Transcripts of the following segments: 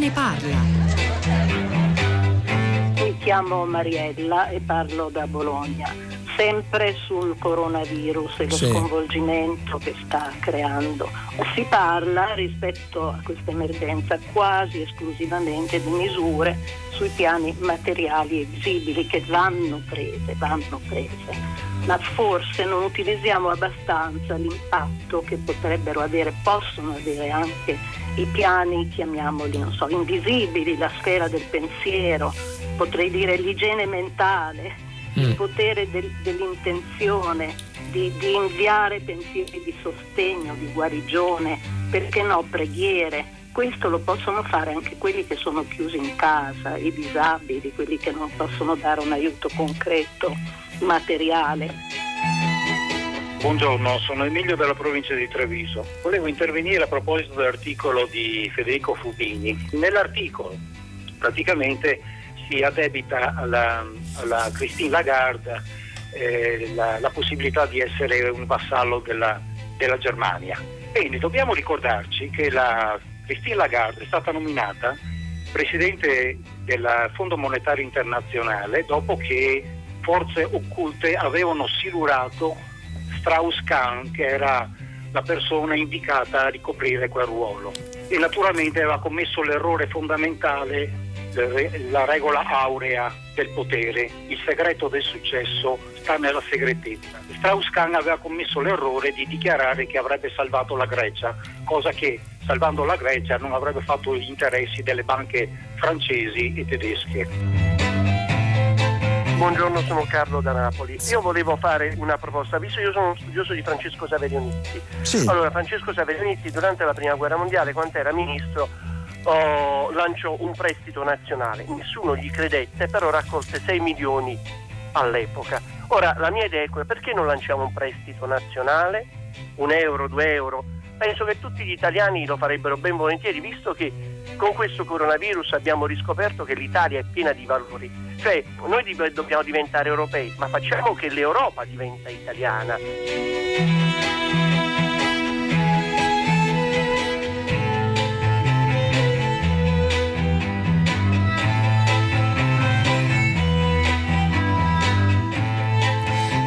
ne parla? Mi chiamo Mariella e parlo da Bologna sempre sul coronavirus e lo sì. sconvolgimento che sta creando. Si parla rispetto a questa emergenza quasi esclusivamente di misure sui piani materiali e visibili che vanno prese, vanno prese. Ma forse non utilizziamo abbastanza l'impatto che potrebbero avere, possono avere anche i piani, chiamiamoli, non so, invisibili, la sfera del pensiero, potrei dire l'igiene mentale, il mm. potere del, dell'intenzione, di, di, inviare pensieri di sostegno, di guarigione, perché no, preghiere. Questo lo possono fare anche quelli che sono chiusi in casa, i disabili, quelli che non possono dare un aiuto concreto, materiale. Buongiorno, sono Emilio della provincia di Treviso. Volevo intervenire a proposito dell'articolo di Federico Fubini. Nell'articolo praticamente si addebita alla, alla Christine Lagarde eh, la, la, possibilità di essere un vassallo della, della, Germania. Bene, dobbiamo ricordarci che la Christine Lagarde è stata nominata presidente del Fondo Monetario Internazionale dopo che forze occulte avevano silurato Strauss-Kahn, che era la persona indicata a ricoprire quel ruolo. E naturalmente aveva commesso l'errore fondamentale la regola aurea del potere, il segreto del successo sta nella segretezza. Strauss-Kahn aveva commesso l'errore di dichiarare che avrebbe salvato la Grecia, cosa che salvando la Grecia non avrebbe fatto gli interessi delle banche francesi e tedesche. Buongiorno, sono Carlo da Napoli. Io volevo fare una proposta, visto che io sono uno studioso di Francesco Saverionitti. Sì. Allora, Francesco Saverionitti durante la Prima Guerra Mondiale, quando era ministro, oh, lanciò un prestito nazionale, nessuno gli credette, però raccolse 6 milioni all'epoca. Ora la mia idea è quella, perché non lanciamo un prestito nazionale, un euro, due euro? Penso che tutti gli italiani lo farebbero ben volentieri, visto che con questo coronavirus abbiamo riscoperto che l'Italia è piena di valori. Cioè, noi dobbiamo diventare europei, ma facciamo che l'Europa diventa italiana.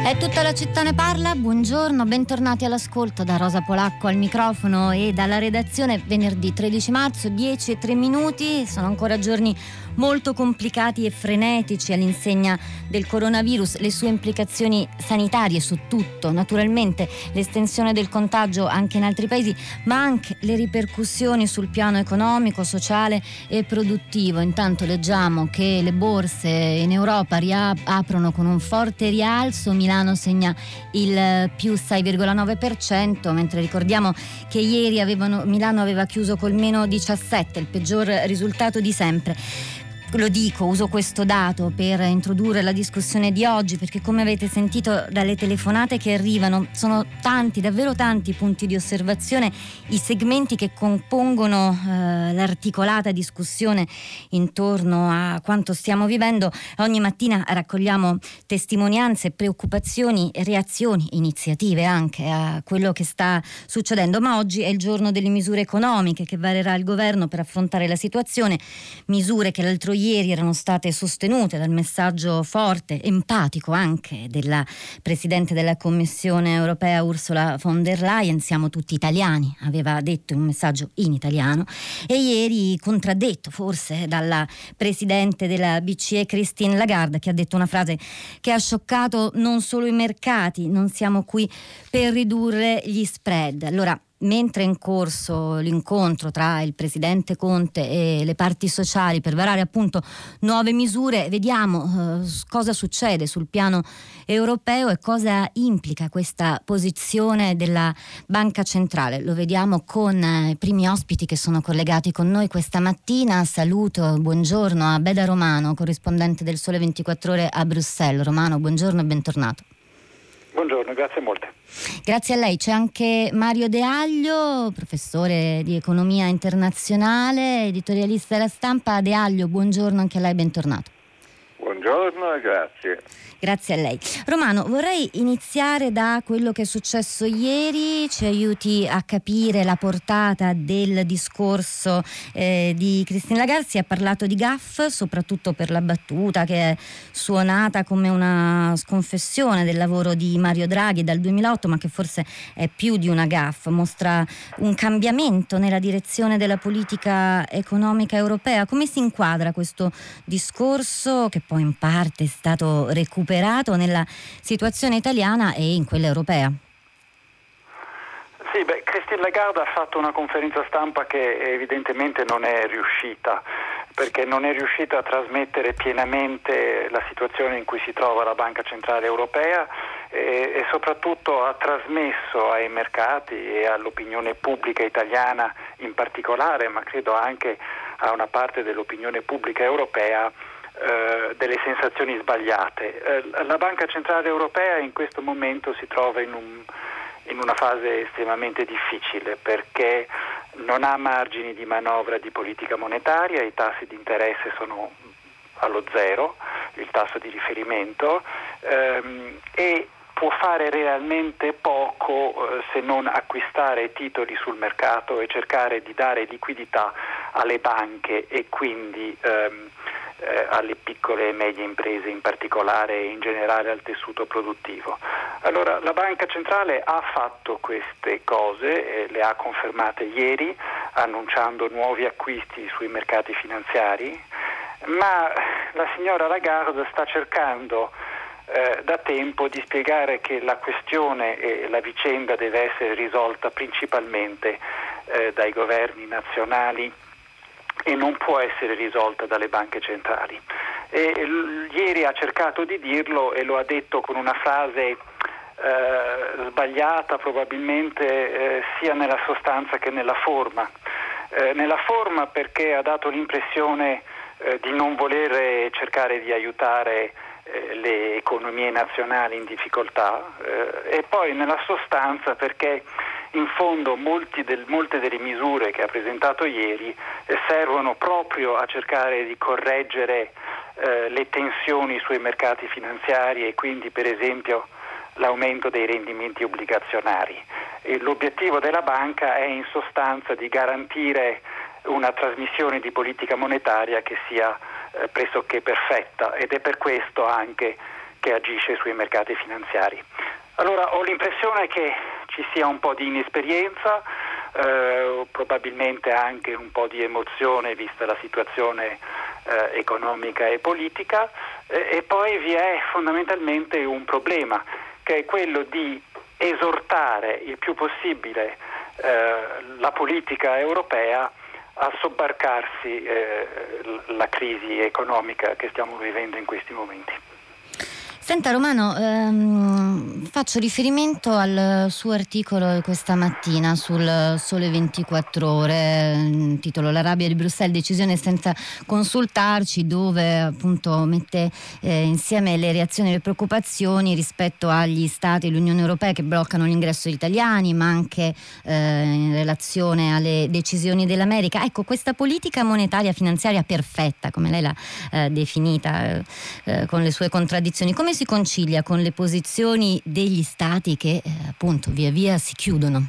È tutta la città ne parla, buongiorno, bentornati all'ascolto da Rosa Polacco al microfono e dalla redazione. Venerdì 13 marzo 10 e 3 minuti, sono ancora giorni molto complicati e frenetici all'insegna del coronavirus, le sue implicazioni sanitarie su tutto, naturalmente l'estensione del contagio anche in altri paesi, ma anche le ripercussioni sul piano economico, sociale e produttivo. Intanto leggiamo che le borse in Europa riaprono con un forte rialzo, Milano segna il più 6,9%, mentre ricordiamo che ieri avevano, Milano aveva chiuso col meno 17, il peggior risultato di sempre lo dico, uso questo dato per introdurre la discussione di oggi perché come avete sentito dalle telefonate che arrivano sono tanti, davvero tanti punti di osservazione, i segmenti che compongono eh, l'articolata discussione intorno a quanto stiamo vivendo. Ogni mattina raccogliamo testimonianze, preoccupazioni, reazioni, iniziative anche a quello che sta succedendo, ma oggi è il giorno delle misure economiche che varerà il governo per affrontare la situazione, misure che l'altro ieri ieri erano state sostenute dal messaggio forte, empatico anche della Presidente della Commissione europea Ursula von der Leyen, siamo tutti italiani, aveva detto un messaggio in italiano, e ieri contraddetto forse dalla Presidente della BCE Christine Lagarde che ha detto una frase che ha scioccato non solo i mercati, non siamo qui per ridurre gli spread. Allora, mentre è in corso l'incontro tra il presidente Conte e le parti sociali per varare appunto nuove misure, vediamo eh, cosa succede sul piano europeo e cosa implica questa posizione della Banca Centrale. Lo vediamo con eh, i primi ospiti che sono collegati con noi questa mattina. Saluto, buongiorno a Beda Romano, corrispondente del Sole 24 Ore a Bruxelles. Romano, buongiorno e bentornato. Buongiorno, grazie molte. Grazie a lei. C'è anche Mario De Aglio, professore di economia internazionale, editorialista della stampa. De Aglio, buongiorno anche a lei, bentornato. Buongiorno e grazie. Grazie a lei. Romano, vorrei iniziare da quello che è successo ieri, ci aiuti a capire la portata del discorso eh, di Cristina Lagarde, si è parlato di gaff, soprattutto per la battuta che è suonata come una sconfessione del lavoro di Mario Draghi dal 2008, ma che forse è più di una gaff, mostra un cambiamento nella direzione della politica economica europea. Come si inquadra questo discorso che poi in parte stato recuperato? nella situazione italiana e in quella europea? Sì, beh, Christine Lagarde ha fatto una conferenza stampa che evidentemente non è riuscita, perché non è riuscita a trasmettere pienamente la situazione in cui si trova la Banca Centrale Europea e, e soprattutto ha trasmesso ai mercati e all'opinione pubblica italiana in particolare, ma credo anche a una parte dell'opinione pubblica europea, eh, delle sensazioni sbagliate. Eh, la Banca Centrale Europea in questo momento si trova in, un, in una fase estremamente difficile perché non ha margini di manovra di politica monetaria, i tassi di interesse sono allo zero, il tasso di riferimento, ehm, e può fare realmente poco eh, se non acquistare titoli sul mercato e cercare di dare liquidità alle banche e quindi ehm, eh, alle piccole e medie imprese in particolare e in generale al tessuto produttivo. Allora la Banca Centrale ha fatto queste cose, eh, le ha confermate ieri annunciando nuovi acquisti sui mercati finanziari, ma la signora Lagarde sta cercando eh, da tempo di spiegare che la questione e la vicenda deve essere risolta principalmente eh, dai governi nazionali e non può essere risolta dalle banche centrali. E, ieri ha cercato di dirlo e lo ha detto con una frase eh, sbagliata probabilmente eh, sia nella sostanza che nella forma. Eh, nella forma perché ha dato l'impressione eh, di non voler cercare di aiutare eh, le economie nazionali in difficoltà eh, e poi nella sostanza perché in fondo del, molte delle misure che ha presentato ieri eh, servono proprio a cercare di correggere eh, le tensioni sui mercati finanziari e quindi per esempio l'aumento dei rendimenti obbligazionari. E l'obiettivo della banca è in sostanza di garantire una trasmissione di politica monetaria che sia eh, pressoché perfetta ed è per questo anche che agisce sui mercati finanziari. Allora ho l'impressione che ci sia un po' di inesperienza, eh, probabilmente anche un po' di emozione vista la situazione eh, economica e politica eh, e poi vi è fondamentalmente un problema che è quello di esortare il più possibile eh, la politica europea a sobbarcarsi eh, la crisi economica che stiamo vivendo in questi momenti. Senta Romano, ehm, faccio riferimento al suo articolo questa mattina sul Sole 24 Ore, titolo La rabbia di Bruxelles, decisione senza consultarci, dove appunto mette eh, insieme le reazioni e le preoccupazioni rispetto agli Stati dell'Unione Europea che bloccano l'ingresso degli italiani, ma anche eh, in relazione alle decisioni dell'America. Ecco, questa politica monetaria finanziaria perfetta, come lei l'ha eh, definita, eh, con le sue contraddizioni, come si concilia con le posizioni degli stati che eh, appunto via via si chiudono?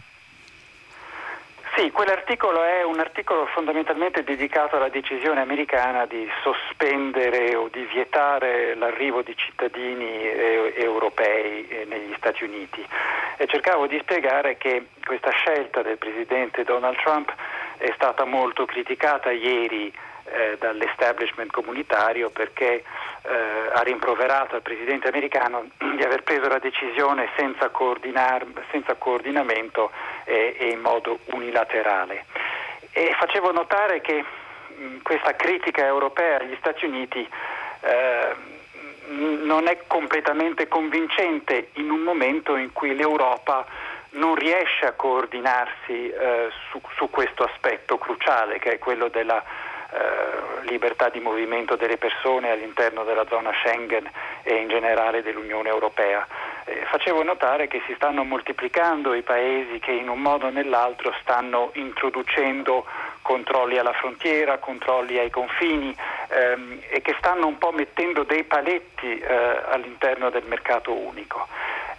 Sì, quell'articolo è un articolo fondamentalmente dedicato alla decisione americana di sospendere o di vietare l'arrivo di cittadini eh, europei eh, negli Stati Uniti e cercavo di spiegare che questa scelta del presidente Donald Trump è stata molto criticata ieri eh, dall'establishment comunitario perché eh, ha rimproverato al presidente americano di aver preso la decisione senza, senza coordinamento e, e, in modo unilaterale. E facevo notare che mh, questa critica europea agli Stati Uniti eh, non è completamente convincente in un momento in cui l'Europa non riesce a coordinarsi eh, su, su, questo aspetto cruciale che è quello della libertà di movimento delle persone all'interno della zona Schengen e in generale dell'Unione Europea. Eh, facevo notare che si stanno moltiplicando i paesi che in un modo o nell'altro stanno introducendo controlli alla frontiera, controlli ai confini, ehm, e che stanno un po' mettendo dei paletti eh, all'interno del mercato unico.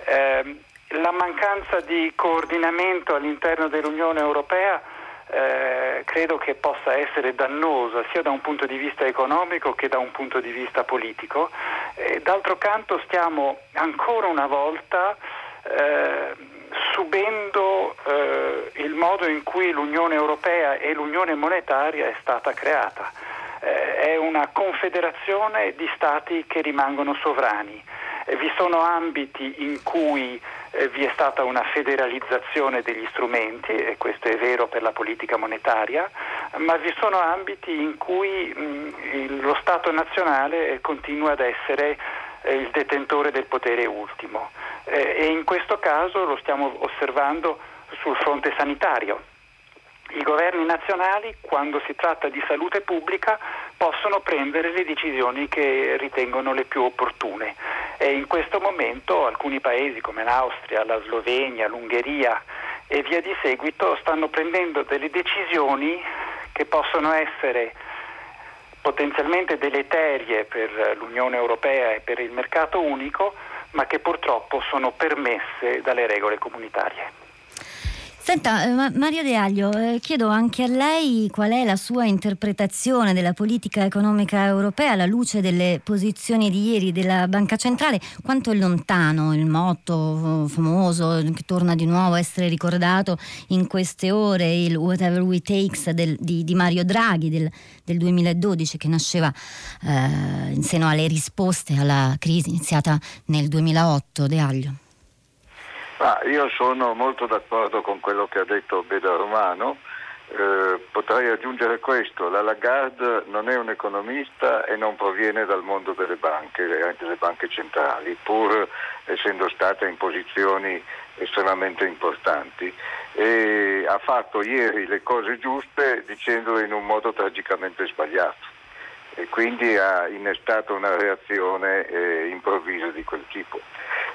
Eh, la mancanza di coordinamento all'interno dell'Unione Europea eh, credo che possa essere dannosa sia da un punto di vista economico che da un punto di vista politico. Eh, d'altro canto stiamo ancora una volta eh, subendo eh, il modo in cui l'Unione Europea e l'Unione Monetaria è stata creata. Eh, è una confederazione di Stati che rimangono sovrani. Eh, vi sono ambiti in cui eh, vi è stata una federalizzazione degli strumenti, e questo è vero per la politica monetaria, ma vi sono ambiti in cui mh, lo Stato nazionale continua ad essere eh, il detentore del potere ultimo eh, e in questo caso lo stiamo osservando sul fronte sanitario. I governi nazionali, quando si tratta di salute pubblica, possono prendere le decisioni che ritengono le più opportune. E in questo momento alcuni paesi come l'Austria, la Slovenia, l'Ungheria e via di seguito stanno prendendo delle decisioni che possono essere potenzialmente deleterie per l'Unione Europea e per il mercato unico, ma che purtroppo sono permesse dalle regole comunitarie. Senta, eh, Mario De Aglio, eh, chiedo anche a lei qual è la sua interpretazione della politica economica europea alla luce delle posizioni di ieri della Banca Centrale. Quanto è lontano il motto famoso che torna di nuovo a essere ricordato in queste ore, il Whatever We Takes del, di, di, Mario Draghi del, del 2012 che nasceva eh, in seno alle risposte alla crisi iniziata nel 2008. De Aglio. Ah, io sono molto d'accordo con quello che ha detto Beda Romano. Eh, potrei aggiungere questo, la Lagarde non è un economista e non proviene dal mondo delle banche, anche delle banche centrali, pur essendo stata in posizioni estremamente importanti e ha fatto ieri le cose giuste dicendole in un modo tragicamente sbagliato e quindi ha innestato una reazione eh, improvvisa di quel tipo.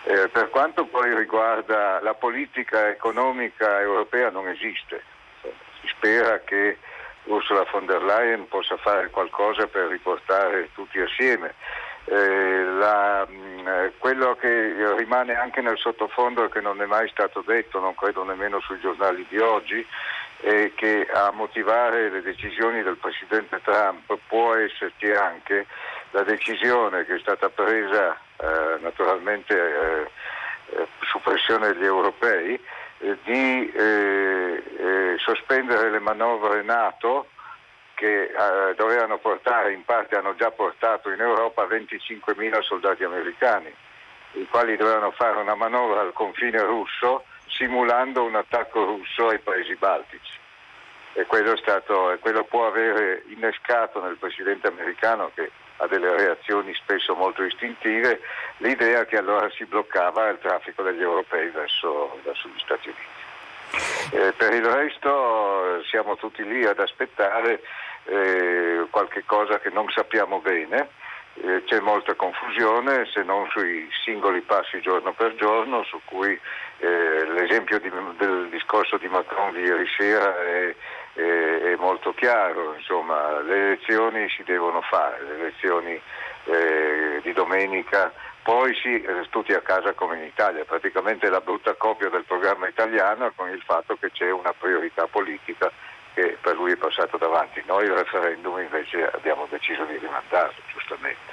Eh, per quanto poi riguarda la politica economica europea non esiste, si spera che Ursula von der Leyen possa fare qualcosa per riportare tutti assieme. Eh, la, mm, quello che rimane anche nel sottofondo e che non è mai stato detto, non credo nemmeno sui giornali di oggi, è che a motivare le decisioni del Presidente Trump può esserci anche la decisione che è stata presa eh, naturalmente eh, eh, su pressione degli europei eh, di eh, eh, sospendere le manovre NATO che dovevano portare, in parte hanno già portato in Europa 25.000 soldati americani, i quali dovevano fare una manovra al confine russo simulando un attacco russo ai paesi baltici. E quello, stato, quello può avere innescato nel presidente americano che ha delle reazioni spesso molto istintive, l'idea che allora si bloccava il traffico degli europei verso, verso gli Stati Uniti. Eh, per il resto siamo tutti lì ad aspettare eh, qualche cosa che non sappiamo bene, eh, c'è molta confusione se non sui singoli passi giorno per giorno, su cui eh, l'esempio di, del discorso di Macron di ieri sera è è molto chiaro, insomma, le elezioni si devono fare, le elezioni eh, di domenica, poi sì, eh, tutti a casa come in Italia, praticamente la brutta copia del programma italiano con il fatto che c'è una priorità politica che per lui è passato davanti. Noi il referendum invece abbiamo deciso di rimandarlo, giustamente.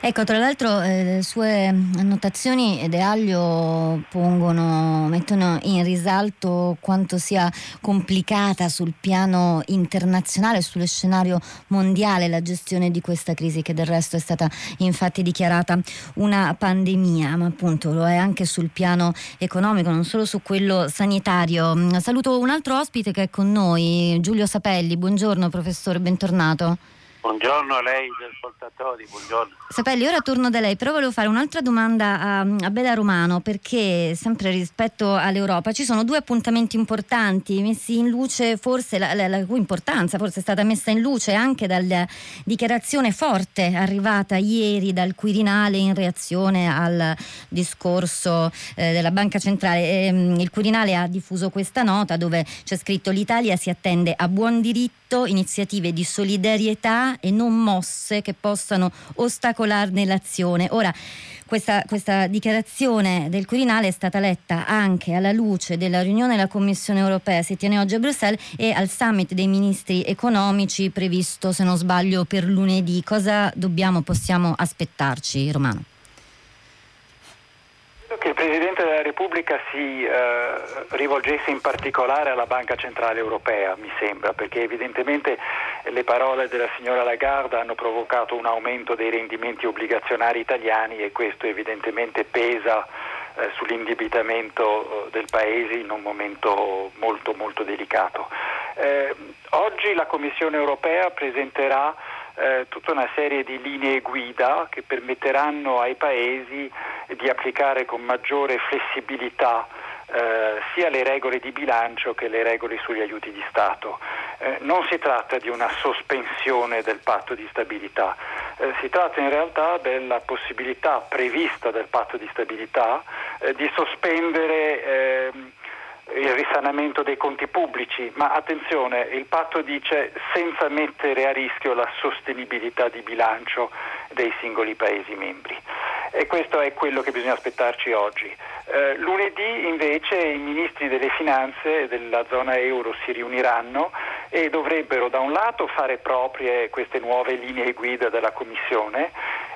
Ecco, tra l'altro eh, le sue annotazioni De Aglio pongono, mettono in risalto quanto sia complicata sul piano internazionale, sullo scenario mondiale la gestione di questa crisi che del resto è stata infatti dichiarata una pandemia, ma appunto lo è anche sul piano economico, non solo su quello sanitario. Saluto un altro ospite che è con noi, Giulio Sapelli. Buongiorno professore, bentornato. Buongiorno a lei ascoltatori, buongiorno. Sapelli, ora torno da lei, però volevo fare un'altra domanda a, a Beda Romano perché sempre rispetto all'Europa ci sono due appuntamenti importanti messi in luce, forse la, la, la cui importanza forse è stata messa in luce anche dalla dichiarazione forte arrivata ieri dal Quirinale in reazione al discorso eh, della Banca Centrale. E, ehm, il Quirinale ha diffuso questa nota dove c'è scritto l'Italia si attende a buon diritto iniziative di solidarietà e non mosse che possano ostacolarne l'azione. Ora, questa, questa, dichiarazione del Quirinale è stata letta anche alla luce della riunione della Commissione europea, si tiene oggi a Bruxelles, e al summit dei ministri economici previsto, se non sbaglio, per lunedì. Cosa dobbiamo, possiamo aspettarci, Romano? Che il Presidente della Repubblica si eh, rivolgesse in particolare alla Banca Centrale Europea, mi sembra, perché evidentemente le parole della signora Lagarde hanno provocato un aumento dei rendimenti obbligazionari italiani e questo evidentemente pesa eh, sull'indebitamento eh, del Paese in un momento molto molto delicato. Eh, oggi la Commissione Europea presenterà eh, tutta una serie di linee guida che permetteranno ai Paesi di applicare con maggiore flessibilità eh, sia le regole di bilancio che le regole sugli aiuti di Stato. Eh, non si tratta di una sospensione del patto di stabilità, eh, si tratta in realtà della possibilità prevista del patto di stabilità eh, di sospendere ehm, il risanamento dei conti pubblici, ma attenzione, il patto dice senza mettere a rischio la sostenibilità di bilancio dei singoli Paesi membri. E questo è quello che bisogna aspettarci oggi. Eh, lunedì invece i ministri delle finanze della zona euro si riuniranno e dovrebbero da un lato fare proprie queste nuove linee guida della Commissione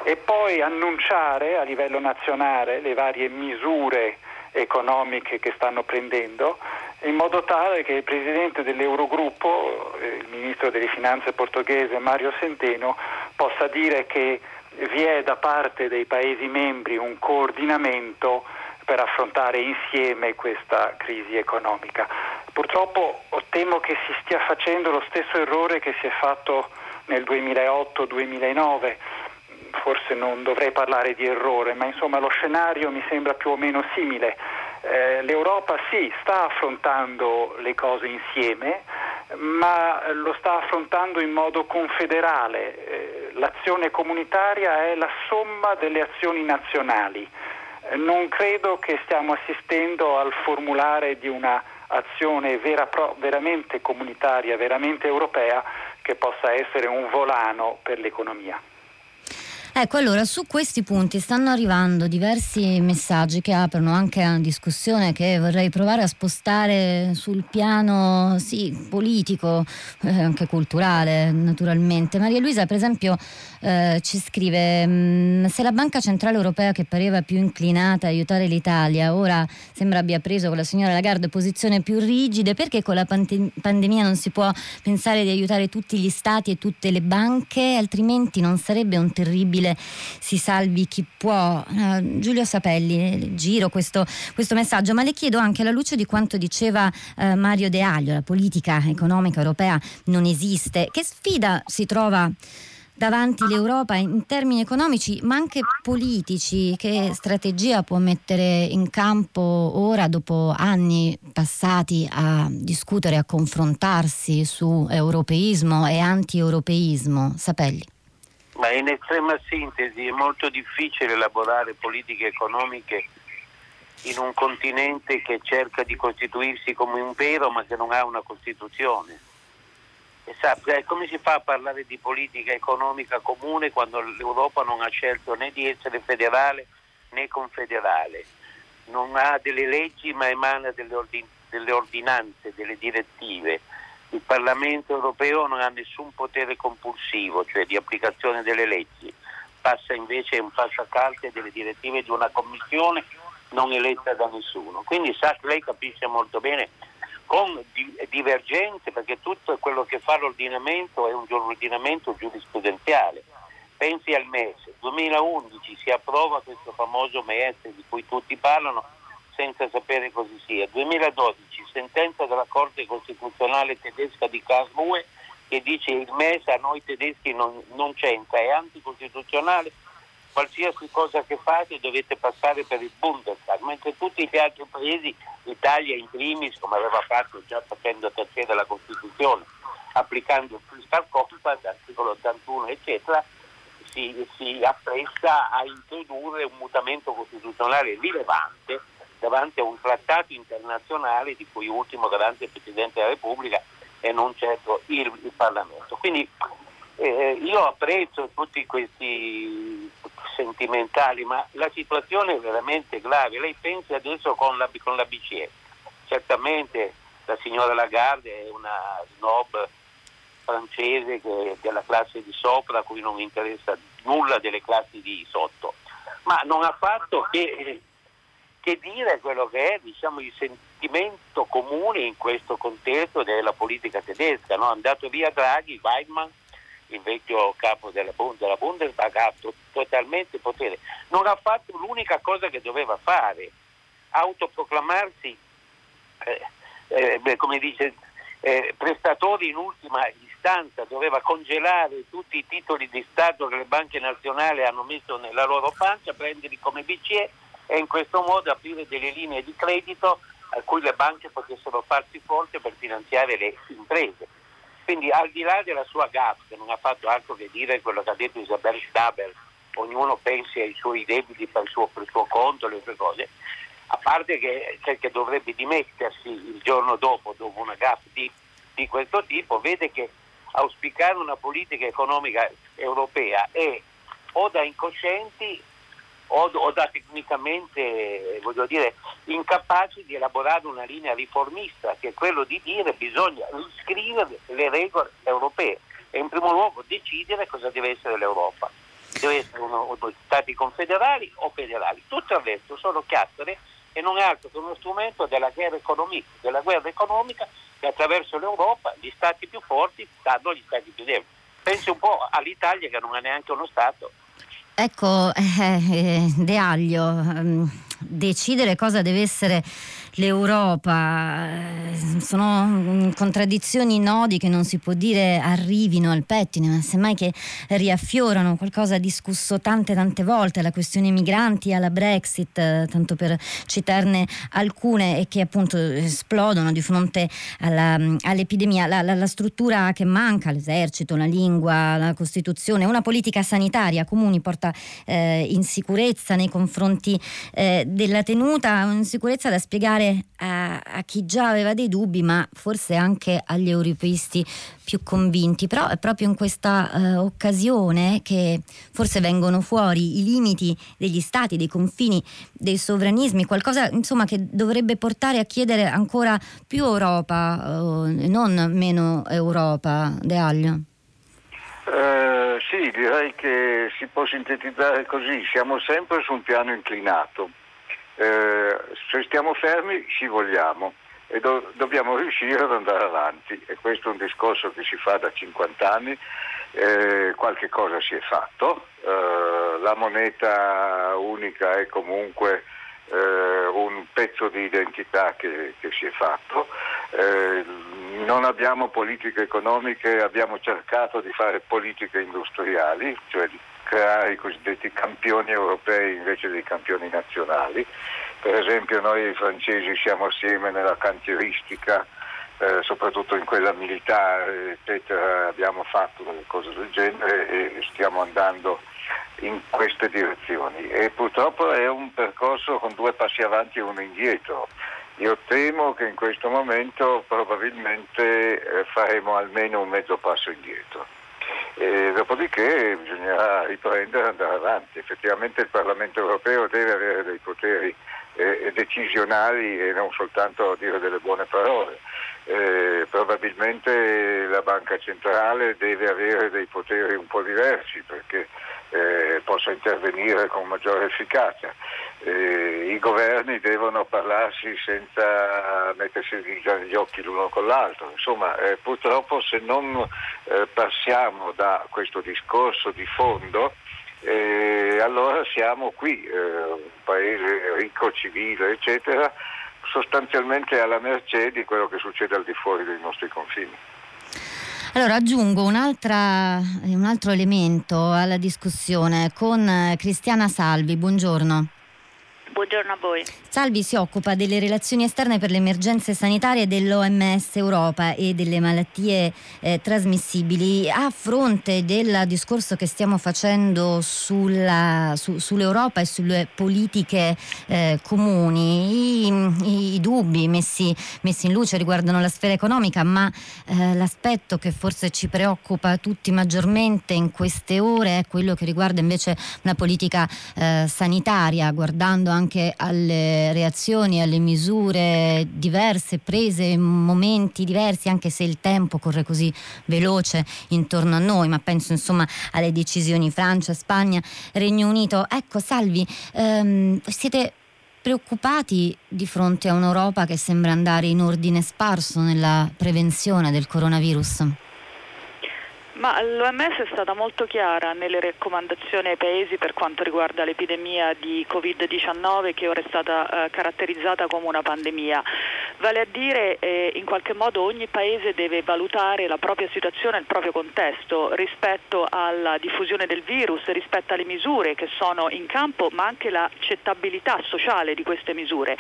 e poi annunciare a livello nazionale le varie misure economiche che stanno prendendo, in modo tale che il presidente dell'Eurogruppo, eh, il ministro delle finanze portoghese Mario Centeno, possa dire che vi è da parte dei Paesi membri un coordinamento per affrontare insieme questa crisi economica. Purtroppo temo che si stia facendo lo stesso errore che si è fatto nel 2008-2009 forse non dovrei parlare di errore, ma insomma lo scenario mi sembra più o meno simile. Eh, L'Europa sì, sta affrontando le cose insieme, ma lo sta affrontando in modo confederale. Eh, l'azione comunitaria è la somma delle azioni nazionali. Eh, non credo che stiamo assistendo al formulare di una azione vera, veramente comunitaria, veramente europea, che possa essere un volano per l'economia. Ecco, allora su questi punti stanno arrivando diversi messaggi che aprono anche a una discussione che vorrei provare a spostare sul piano sì, politico, eh, anche culturale naturalmente. Maria Luisa, per esempio, eh, ci scrive: mm, Se la Banca Centrale Europea, che pareva più inclinata a aiutare l'Italia, ora sembra abbia preso con la signora Lagarde posizioni più rigide, perché con la pande- pandemia non si può pensare di aiutare tutti gli stati e tutte le banche? Altrimenti non sarebbe un terribile si salvi chi può. Uh, Giulio Sapelli, giro questo, questo, messaggio, ma le chiedo anche alla luce di quanto diceva uh, Mario De Aglio, la politica economica europea non esiste, che sfida si trova? Davanti l'Europa in termini economici ma anche politici, che strategia può mettere in campo ora dopo anni passati a discutere, a confrontarsi su europeismo e anti-europeismo? Sapelli. Ma in estrema sintesi è molto difficile elaborare politiche economiche in un continente che cerca di costituirsi come un vero ma che non ha una Costituzione. Sa, eh, come si fa a parlare di politica economica comune quando l'Europa non ha scelto né di essere federale né confederale? Non ha delle leggi ma emana delle, ordin- delle ordinanze, delle direttive il Parlamento europeo non ha nessun potere compulsivo, cioè di applicazione delle leggi, passa invece un passacarte delle direttive di una commissione non eletta da nessuno. Quindi sa lei capisce molto bene con divergenze, perché tutto quello che fa l'ordinamento è un ordinamento giurisprudenziale. Pensi al MES, 2011 si approva questo famoso MES di cui tutti parlano senza sapere così sia. 2012, sentenza della Corte Costituzionale tedesca di Karlsruhe che dice il MES a noi tedeschi non, non c'entra, è anticostituzionale, qualsiasi cosa che fate dovete passare per il Bundestag, mentre tutti gli altri paesi, l'Italia in primis, come aveva fatto già facendo tacere la Costituzione, applicando il fiscal compact, articolo 81, eccetera, si, si appresta a introdurre un mutamento costituzionale rilevante davanti a un trattato internazionale di cui ultimo garante il Presidente della Repubblica e non certo il, il Parlamento. Quindi Eh, io apprezzo tutti questi sentimentali, ma la situazione è veramente grave. Lei pensi adesso con la, con la BCE. Certamente la signora Lagarde è una snob francese che della classe di sopra a cui non interessa nulla delle classi di sotto, ma non ha fatto che, che dire quello che è diciamo, il sentimento comune in questo contesto della politica tedesca. No? È andato via Draghi, Weidmann, il vecchio capo della, della Bundesbank, ha to- totalmente potere. Non ha fatto l'unica cosa che doveva fare, autoproclamarsi, eh, eh, come dice, eh, prestatori in ultima istanza, doveva congelare tutti i titoli di Stato che le banche nazionali hanno messo nella loro pancia, prenderli come BCE e in questo modo aprire delle linee di credito a cui le banche potessero farsi forte per finanziare le imprese. Quindi al di là della sua gap, che non ha fatto altro che dire quello che ha detto Isabel Stabel, ognuno pensi ai suoi debiti per il suo, per il suo conto, le sue cose, a parte che, che, che, dovrebbe dimettersi il giorno dopo, dopo una gap di, di questo tipo, vede che auspicare una politica economica europea è o da incoscienti o, o da tecnicamente dire, incapaci di elaborare una linea riformista, che è quello di dire bisogna riscrivere le regole europee e in primo luogo decidere cosa deve essere l'Europa. Deve essere uno, uno stati confederali o federali. Tutto il resto sono chiacchiere e non è altro che uno strumento della guerra economica, della guerra economica che attraverso l'Europa gli stati più forti danno agli stati più deboli. Pensi un po' all'Italia che non ha neanche uno Stato. Ecco, eh, eh, De Aglio, ehm, decidere cosa deve essere l'Europa. Eh, sono mm, contraddizioni, nodi che non si può dire arrivino al pettine, ma semmai che riaffiorano qualcosa discusso tante tante volte, la questione migranti alla Brexit, eh, tanto per citarne alcune, e che appunto esplodono di fronte alla, mm, all'epidemia. La, la, la struttura che manca, l'esercito, la lingua, la Costituzione, una politica sanitaria comuni porta eh, insicurezza nei confronti eh, della tenuta, un'insicurezza da spiegare spiegare a, a, chi già aveva dei dubbi, ma forse anche agli europeisti più convinti. Però è proprio in questa eh, occasione che forse vengono fuori i limiti degli stati, dei confini, dei sovranismi, qualcosa insomma che dovrebbe portare a chiedere ancora più Europa, eh, non meno Europa, De Aglio. Uh, sì, direi che si può sintetizzare così, siamo sempre su un piano inclinato eh, se stiamo fermi scivoliamo e do- dobbiamo riuscire ad andare avanti. E questo è un discorso che si fa da 50 anni, eh, qualche cosa si è fatto, eh, la moneta unica è comunque eh, un pezzo di identità che, che si è fatto, eh, non abbiamo politiche economiche, abbiamo cercato di fare politiche industriali, cioè di creare i cosiddetti campioni europei invece dei campioni nazionali. Per esempio noi francesi siamo assieme nella cantieristica, eh, soprattutto in quella militare, eccetera, abbiamo fatto delle cose del genere e stiamo andando in queste direzioni. E purtroppo è un percorso con due passi avanti e uno indietro. Io temo che in questo momento probabilmente eh, faremo almeno un mezzo passo indietro. E dopodiché bisognerà riprendere e andare avanti. Effettivamente il Parlamento europeo deve avere dei poteri eh, decisionali e non soltanto dire delle buone parole. Eh, probabilmente la banca centrale deve avere dei poteri un po' diversi perché eh, possa intervenire con maggiore efficacia. Eh, I governi devono parlarsi senza mettersi gli occhi l'uno con l'altro. Insomma, eh, purtroppo se non eh, passiamo da questo discorso di fondo, eh, allora siamo qui, eh, un paese ricco, civile, eccetera, sostanzialmente alla mercé di quello che succede al di fuori dei nostri confini. Allora aggiungo un altro elemento alla discussione con Cristiana Salvi, buongiorno. Buongiorno a voi. Salvi si occupa delle relazioni esterne per le emergenze sanitarie dell'OMS Europa e delle malattie eh, trasmissibili. A fronte del discorso che stiamo facendo sulla, su, sull'Europa e sulle politiche eh, comuni, i, i dubbi messi, messi, in luce riguardano la sfera economica, ma eh, l'aspetto che forse ci preoccupa tutti maggiormente in queste ore è quello che riguarda invece una politica eh, sanitaria, guardando anche alle reazioni, alle misure diverse prese in momenti diversi, anche se il tempo corre così veloce intorno a noi, ma penso insomma alle decisioni Francia, Spagna, Regno Unito. Ecco, Salvi, ehm, siete preoccupati di fronte a un'Europa che sembra andare in ordine sparso nella prevenzione del coronavirus? Ma l'OMS è stata molto chiara nelle raccomandazioni ai paesi per quanto riguarda l'epidemia di Covid-19 che ora è stata eh, caratterizzata come una pandemia. Vale a dire eh, in qualche modo ogni paese deve valutare la propria situazione il proprio contesto rispetto alla diffusione del virus, rispetto alle misure che sono in campo, ma anche l'accettabilità sociale di queste misure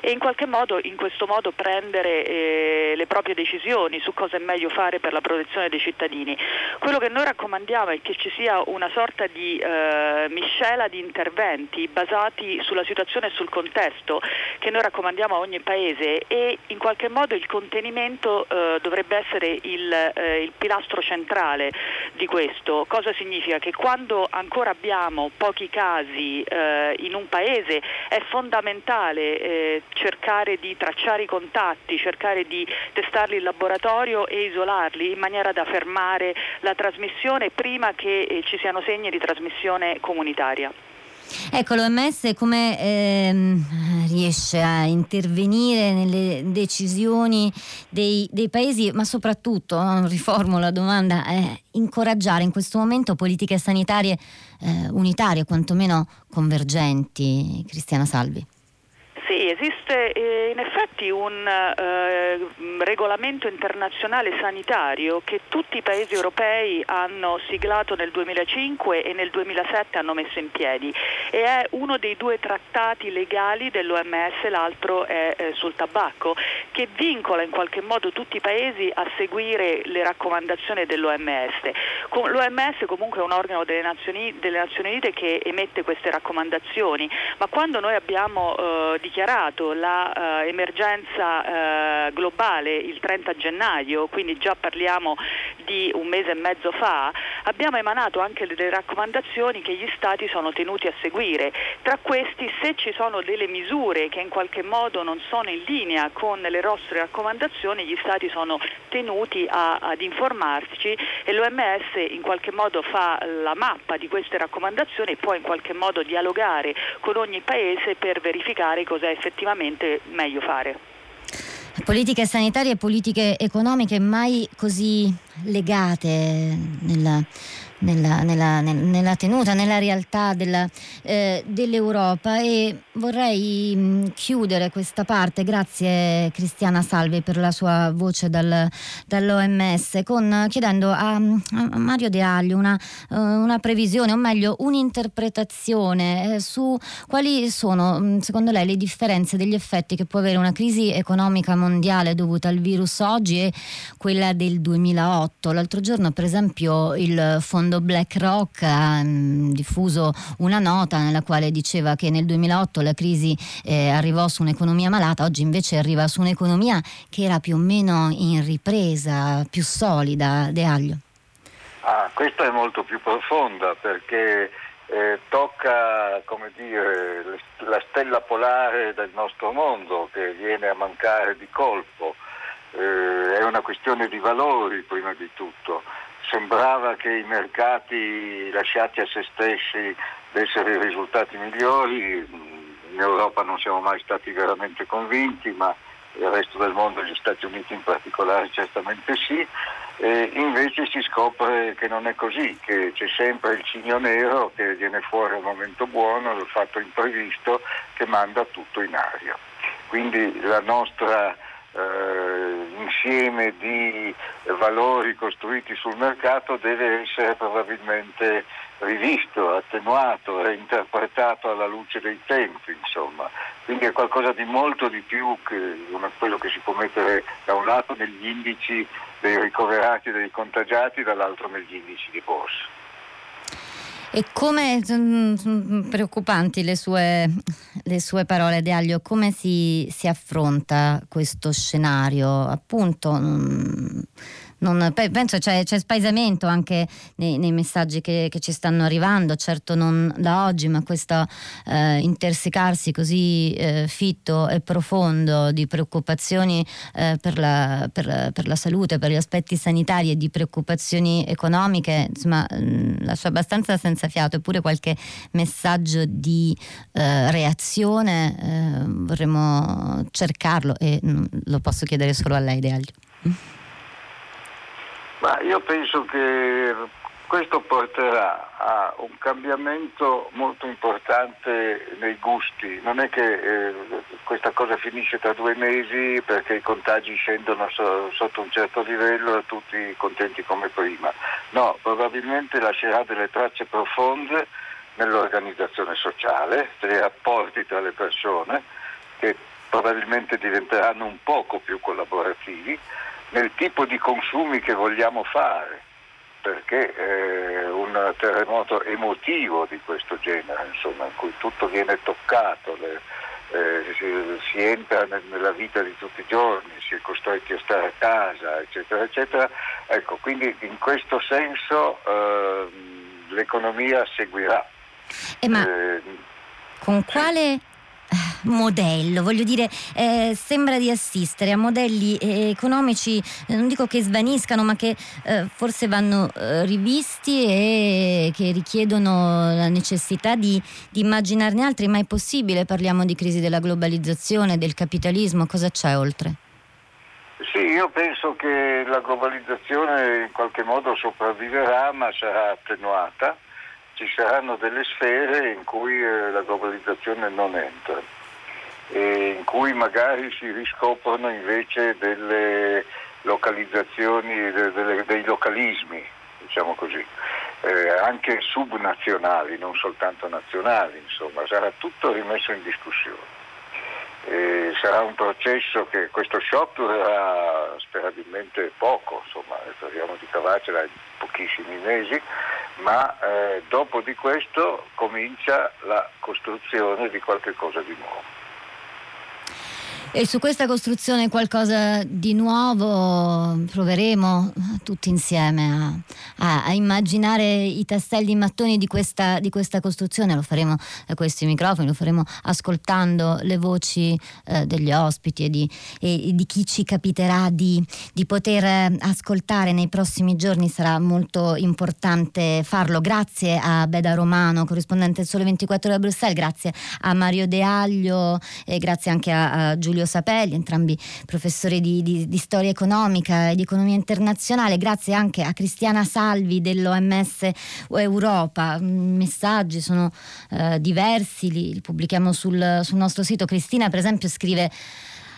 e in qualche modo in questo modo prendere eh, le proprie decisioni su cosa è meglio fare per la protezione dei cittadini. Quello che noi raccomandiamo è che ci sia una sorta di eh, miscela di interventi basati sulla situazione e sul contesto che noi raccomandiamo a ogni paese e in qualche modo il contenimento eh, dovrebbe essere il, eh, il, pilastro centrale di questo. Cosa significa? Che quando ancora abbiamo pochi casi eh, in un paese è fondamentale eh, cercare di tracciare i contatti, cercare di testarli in laboratorio e isolarli in maniera da fermare la trasmissione prima che eh, ci siano segni di trasmissione comunitaria. Ecco, l'OMS come ehm, riesce a intervenire nelle decisioni dei, dei paesi, ma soprattutto, riformulo la domanda, eh, incoraggiare in questo momento politiche sanitarie eh, unitarie, quantomeno convergenti, Cristiana Salvi? Sì, esiste eh, in effetti un eh, regolamento internazionale sanitario che tutti i paesi europei hanno siglato nel 2005 e nel 2007 hanno messo in piedi e è uno dei due trattati legali dell'OMS, l'altro è eh, sul tabacco, che vincola in qualche modo tutti i paesi a seguire le raccomandazioni dell'OMS. L'OMS comunque è un organo delle Nazioni, delle Nazioni Unite che emette queste raccomandazioni, ma quando noi abbiamo eh, dichiarato l'emergenza la, uh, uh, globale il 30 gennaio, quindi già parliamo di un mese e mezzo fa, abbiamo emanato anche delle raccomandazioni che gli Stati sono tenuti a seguire. Tra questi, se ci sono delle misure che in qualche modo non sono in linea con le nostre raccomandazioni, gli Stati sono tenuti a, ad informarci e l'OMS in qualche modo fa la mappa di queste raccomandazioni e può in qualche modo dialogare con ogni Paese per verificare cosa è effettivamente meglio fare. Politiche sanitarie e politiche economiche mai così legate nella nella, nella, nella tenuta, nella realtà della, eh, dell'Europa e vorrei mh, chiudere questa parte, grazie Cristiana Salvi per la sua voce dal, dall'OMS, con, chiedendo a, a, Mario De Aglio una, uh, una, previsione, o meglio un'interpretazione eh, su quali sono mh, secondo lei le differenze degli effetti che può avere una crisi economica mondiale dovuta al virus oggi e quella del 2008. L'altro giorno per esempio il fondo quando BlackRock ha mm, diffuso una nota nella quale diceva che nel 2008 la crisi eh, arrivò su un'economia malata, oggi invece arriva su un'economia che era più o meno in ripresa, più solida. De Aglio. Ah, questa è molto più profonda perché eh, tocca dire, la stella polare del nostro mondo che viene a mancare di colpo. Eh, è una questione di valori prima di tutto sembrava che i mercati lasciati a se stessi dessero i risultati migliori, in Europa non siamo mai stati veramente convinti, ma il resto del mondo, gli Stati Uniti in particolare, certamente sì, e invece si scopre che non è così, che c'è sempre il cigno nero che viene fuori al momento buono, il fatto imprevisto che manda tutto in aria. Quindi la nostra eh, insieme di valori costruiti sul mercato deve essere probabilmente rivisto, attenuato, reinterpretato alla luce dei tempi, insomma. Quindi è qualcosa di molto di più che quello che si può mettere da un lato negli indici dei ricoverati e dei contagiati, dall'altro negli indici di borsa. E come preoccupanti le sue, le sue parole, De Aglio, come si, si affronta questo scenario? Appunto, mh, non, penso c'è, c'è spaesamento anche nei, nei messaggi che, che, ci stanno arrivando, certo non da oggi, ma questo eh, intersecarsi così eh, fitto e profondo di preoccupazioni eh, per, la, per, per, la, salute, per gli aspetti sanitari e di preoccupazioni economiche, insomma, mh, mm, lascia abbastanza senza fiato, eppure qualche messaggio di eh, reazione eh, vorremmo cercarlo e mh, mm, lo posso chiedere solo a lei, De Aglio. Ma io penso che questo porterà a un cambiamento molto importante nei gusti. Non è che eh, questa cosa finisce tra due mesi perché i contagi scendono so, sotto un certo livello e tutti contenti come prima. No, probabilmente lascerà delle tracce profonde nell'organizzazione sociale, nei rapporti tra le persone che probabilmente diventeranno un poco più collaborativi nel tipo di consumi che vogliamo fare, perché eh, un terremoto emotivo di questo genere, insomma, in cui tutto viene toccato, le, eh, si, si, entra nella vita di tutti i giorni, si è costretti a stare a casa, eccetera, eccetera. Ecco, quindi in questo senso eh, l'economia seguirà. Eh, ma eh, con quale modello, voglio dire, eh, sembra di assistere a modelli eh, economici, eh, non dico che svaniscano, ma che eh, forse vanno rivisti e che richiedono la necessità di, di, immaginarne altri, ma è possibile, parliamo di crisi della globalizzazione, del capitalismo, cosa c'è oltre? Sì, io penso che la globalizzazione in qualche modo sopravviverà, ma sarà attenuata. Ci saranno delle sfere in cui la globalizzazione non entra in cui magari si riscoprono invece delle localizzazioni, dei localismi, diciamo così, eh, anche subnazionali, non soltanto nazionali, insomma, sarà tutto rimesso in discussione. E sarà un processo che questo shock durerà sperabilmente poco, insomma, speriamo di cavarcela in pochissimi mesi, ma eh, dopo di questo comincia la costruzione di qualche cosa di nuovo. E su questa costruzione qualcosa di nuovo proveremo tutti insieme a, a, a immaginare i tasselli in mattoni di questa, di questa, costruzione. Lo faremo da questi microfoni, lo faremo ascoltando le voci eh, degli ospiti e di, e di, chi ci capiterà di, di poter eh, ascoltare nei prossimi giorni. Sarà molto importante farlo. Grazie a Beda Romano, corrispondente del Sole 24 da Bruxelles, grazie a Mario De Aglio e grazie anche a, a Giulio Giulio Sapelli, entrambi professori di, di, di, storia economica e di economia internazionale, grazie anche a Cristiana Salvi dell'OMS Europa. I messaggi sono eh, diversi, li, li pubblichiamo sul, sul nostro sito. Cristina per esempio scrive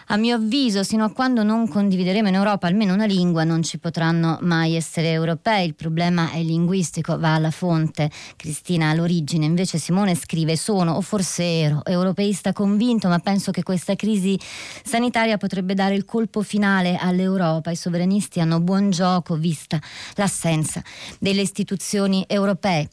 a mio avviso, sino a quando non condivideremo in Europa almeno una lingua, non ci potranno mai essere europei. Il problema è linguistico, va alla fonte. Cristina all'origine. Invece Simone scrive: Sono o forse ero europeista convinto, ma penso che questa crisi sanitaria potrebbe dare il colpo finale all'Europa. I sovranisti hanno buon gioco vista l'assenza delle istituzioni europee.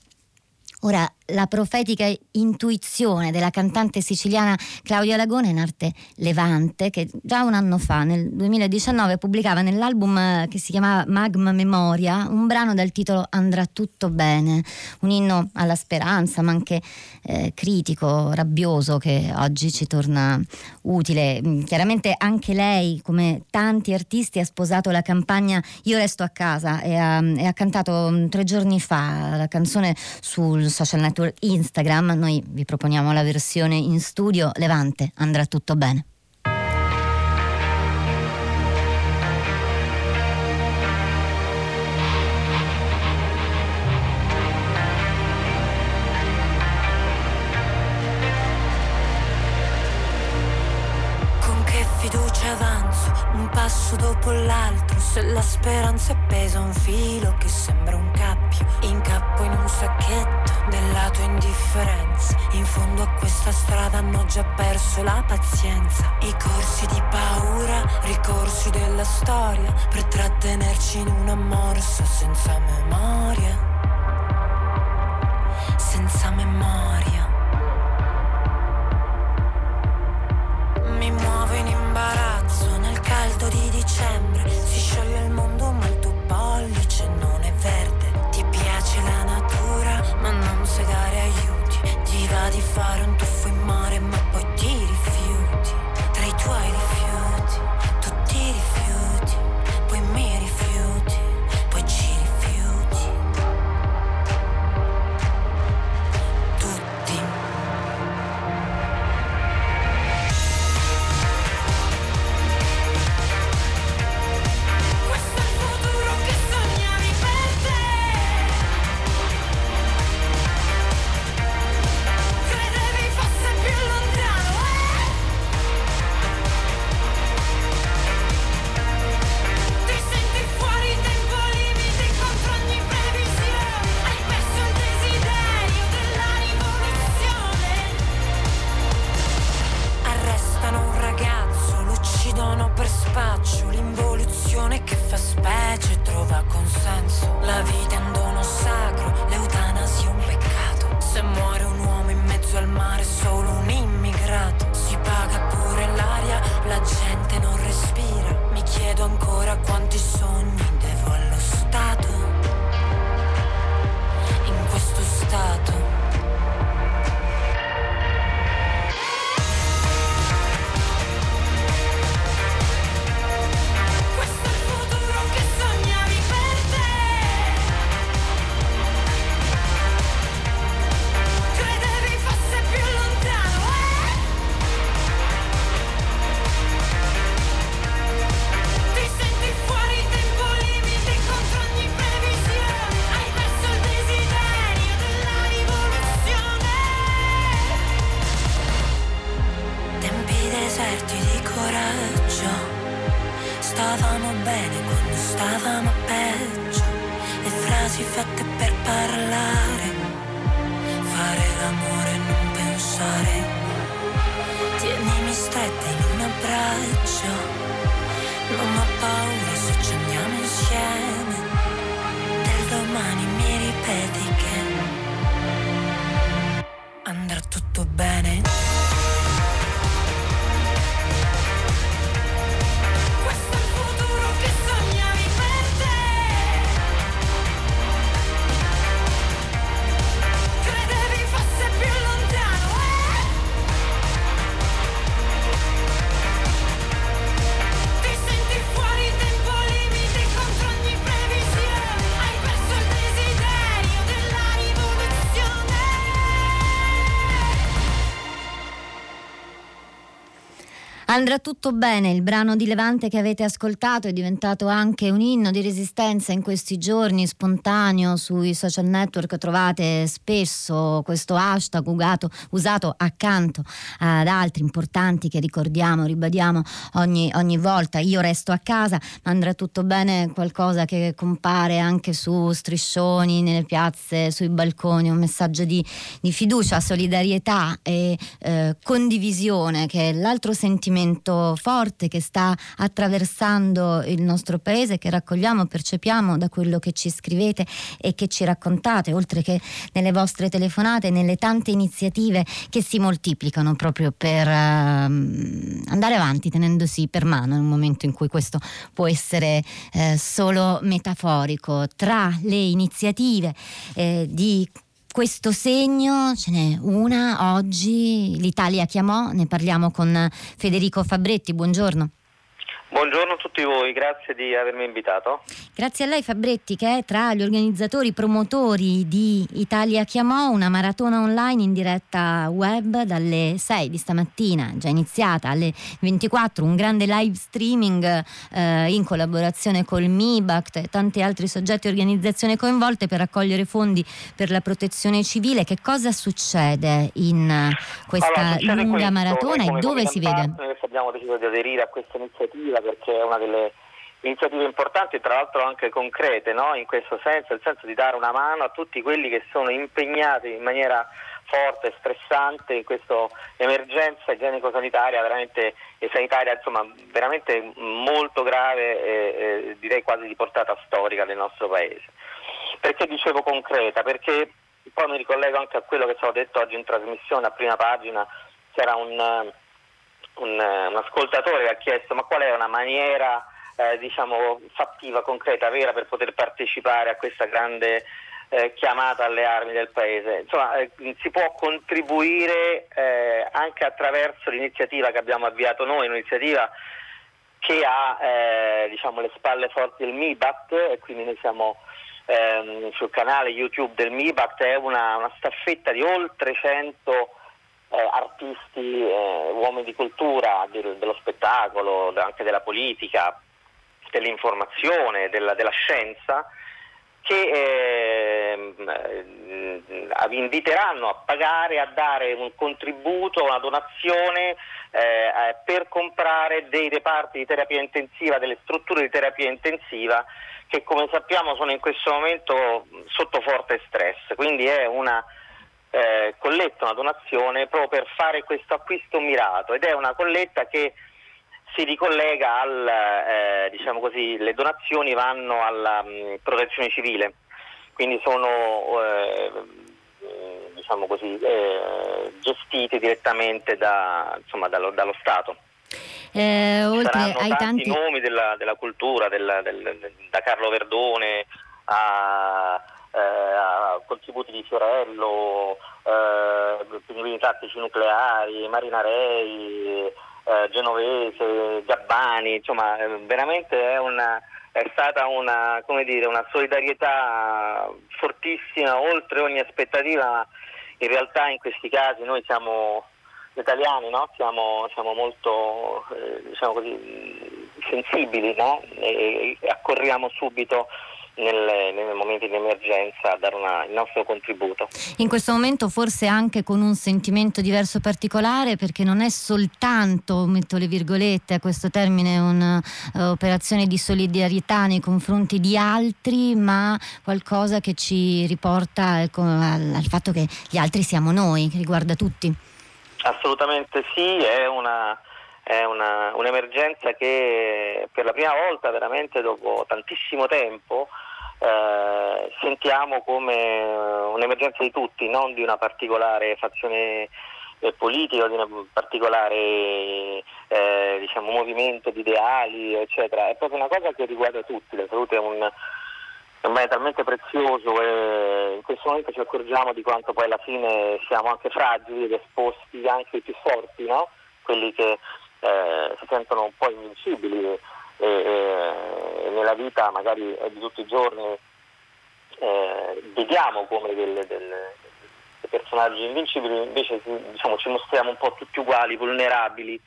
Ora, la profetica intuizione della cantante siciliana Claudia Lagone in arte Levante, che già un anno fa, nel 2019, pubblicava nell'album eh, che si chiamava Magma Memoria un brano dal titolo Andrà tutto bene, un inno alla speranza, ma anche eh, critico, rabbioso, che oggi ci torna utile. Mm, chiaramente anche lei, come tanti artisti, ha sposato la campagna Io resto a casa e ha, e ha cantato mm, tre giorni fa la canzone sul social network Instagram, noi vi proponiamo la versione in studio. Levante, andrà tutto bene. Passo dopo l'altro. Se la speranza è pesa un filo che sembra un cappio, incappo in un sacchetto della tua indifferenza. In fondo a questa strada hanno già perso la pazienza. I corsi di paura, ricorsi della storia, per trattenerci in una morsa senza memoria. Senza memoria. Andrà tutto bene, il brano di Levante che avete ascoltato è diventato anche un inno di resistenza in questi giorni, spontaneo sui social network trovate spesso questo hashtag usato, usato accanto ad altri importanti che ricordiamo, ribadiamo ogni, ogni volta. Io resto a casa, ma andrà tutto bene qualcosa che compare anche su striscioni, nelle piazze, sui balconi, un messaggio di, di fiducia, solidarietà e eh, condivisione che è l'altro sentimento forte che sta attraversando il nostro paese, che raccogliamo, percepiamo da quello che ci scrivete e che ci raccontate, oltre che nelle vostre telefonate, nelle tante iniziative che si moltiplicano proprio per ehm, andare avanti tenendosi per mano in un momento in cui questo può essere eh, solo metaforico. Tra le iniziative eh, di questo segno ce n'è una oggi, l'Italia chiamò, ne parliamo con Federico Fabretti, buongiorno. Buongiorno a tutti voi, grazie di avermi invitato. Grazie a lei Fabretti che è tra gli organizzatori promotori di Italia Chiamò, una maratona online in diretta web dalle 6 di stamattina, già iniziata alle 24, un grande live streaming eh, in collaborazione col MIBACT e tanti altri soggetti e organizzazioni coinvolte per raccogliere fondi per la protezione civile. Che cosa succede in questa allora, lunga questo, maratona e dove si vede? Abbiamo deciso di aderire a questa iniziativa perché è una delle iniziative importanti, tra l'altro anche concrete, no? in questo senso, nel senso di dare una mano a tutti quelli che sono impegnati in maniera forte e stressante in questa emergenza igienico-sanitaria veramente, e sanitaria insomma, veramente molto grave e, e direi quasi di portata storica del nostro Paese. Perché dicevo concreta? Perché poi mi ricollego anche a quello che ci avevo detto oggi in trasmissione a prima pagina, c'era un un, un ascoltatore ha chiesto ma qual è una maniera eh, diciamo, fattiva, concreta, vera per poter partecipare a questa grande eh, chiamata alle armi del Paese. Insomma, eh, si può contribuire eh, anche attraverso l'iniziativa che abbiamo avviato noi, un'iniziativa che ha eh, diciamo, le spalle forti del MIBAT e quindi noi siamo ehm, sul canale YouTube del MIBAT, è una, una staffetta di oltre 100 eh, artisti, eh, uomini di cultura, del, dello spettacolo, anche della politica, dell'informazione, della, della scienza, che eh, vi inviteranno a pagare, a dare un contributo, una donazione eh, per comprare dei reparti di terapia intensiva, delle strutture di terapia intensiva che come sappiamo sono in questo momento sotto forte stress. Quindi è una eh, colletta, una donazione proprio per fare questo acquisto mirato ed è una colletta che si ricollega al, eh, diciamo così, le donazioni vanno alla mh, mm, protezione civile, quindi sono eh, diciamo così, eh, gestiti direttamente da, insomma, dallo, dallo, Stato. Eh, oltre ai tanti, tanti nomi della, della cultura, del, del, da Carlo Verdone a eh, contributi di Fiorello, eh, pinguini tattici nucleari, marinarei, eh, genovese, Gabbani, insomma eh, veramente è, una, è stata una, dire, una, solidarietà fortissima, oltre ogni aspettativa, in realtà in questi casi noi siamo italiani, no? siamo, siamo, molto eh, diciamo così, sensibili no? e, e accorriamo subito nelle, nei momenti di emergenza dare una, il nostro contributo. In questo momento forse anche con un sentimento diverso particolare perché non è soltanto, metto le virgolette a questo termine, un'operazione uh, di solidarietà nei confronti di altri, ma qualcosa che ci riporta ecco, al, al fatto che gli altri siamo noi, che riguarda tutti. Assolutamente sì, è una è una, un'emergenza che per la prima volta veramente dopo tantissimo tempo eh, sentiamo come un'emergenza di tutti, non di una particolare fazione eh, politica, di un particolare eh, diciamo, movimento di ideali, eccetera. È proprio una cosa che riguarda tutti, la salute è un, è un bene talmente prezioso e in questo momento ci accorgiamo di quanto poi alla fine siamo anche fragili ed esposti anche i più forti, no? quelli che eh, si sentono un po' invincibili e, e, nella vita magari di tutti i giorni eh, vediamo come delle, delle, dei personaggi invincibili, invece diciamo, ci mostriamo un po' tutti uguali, vulnerabili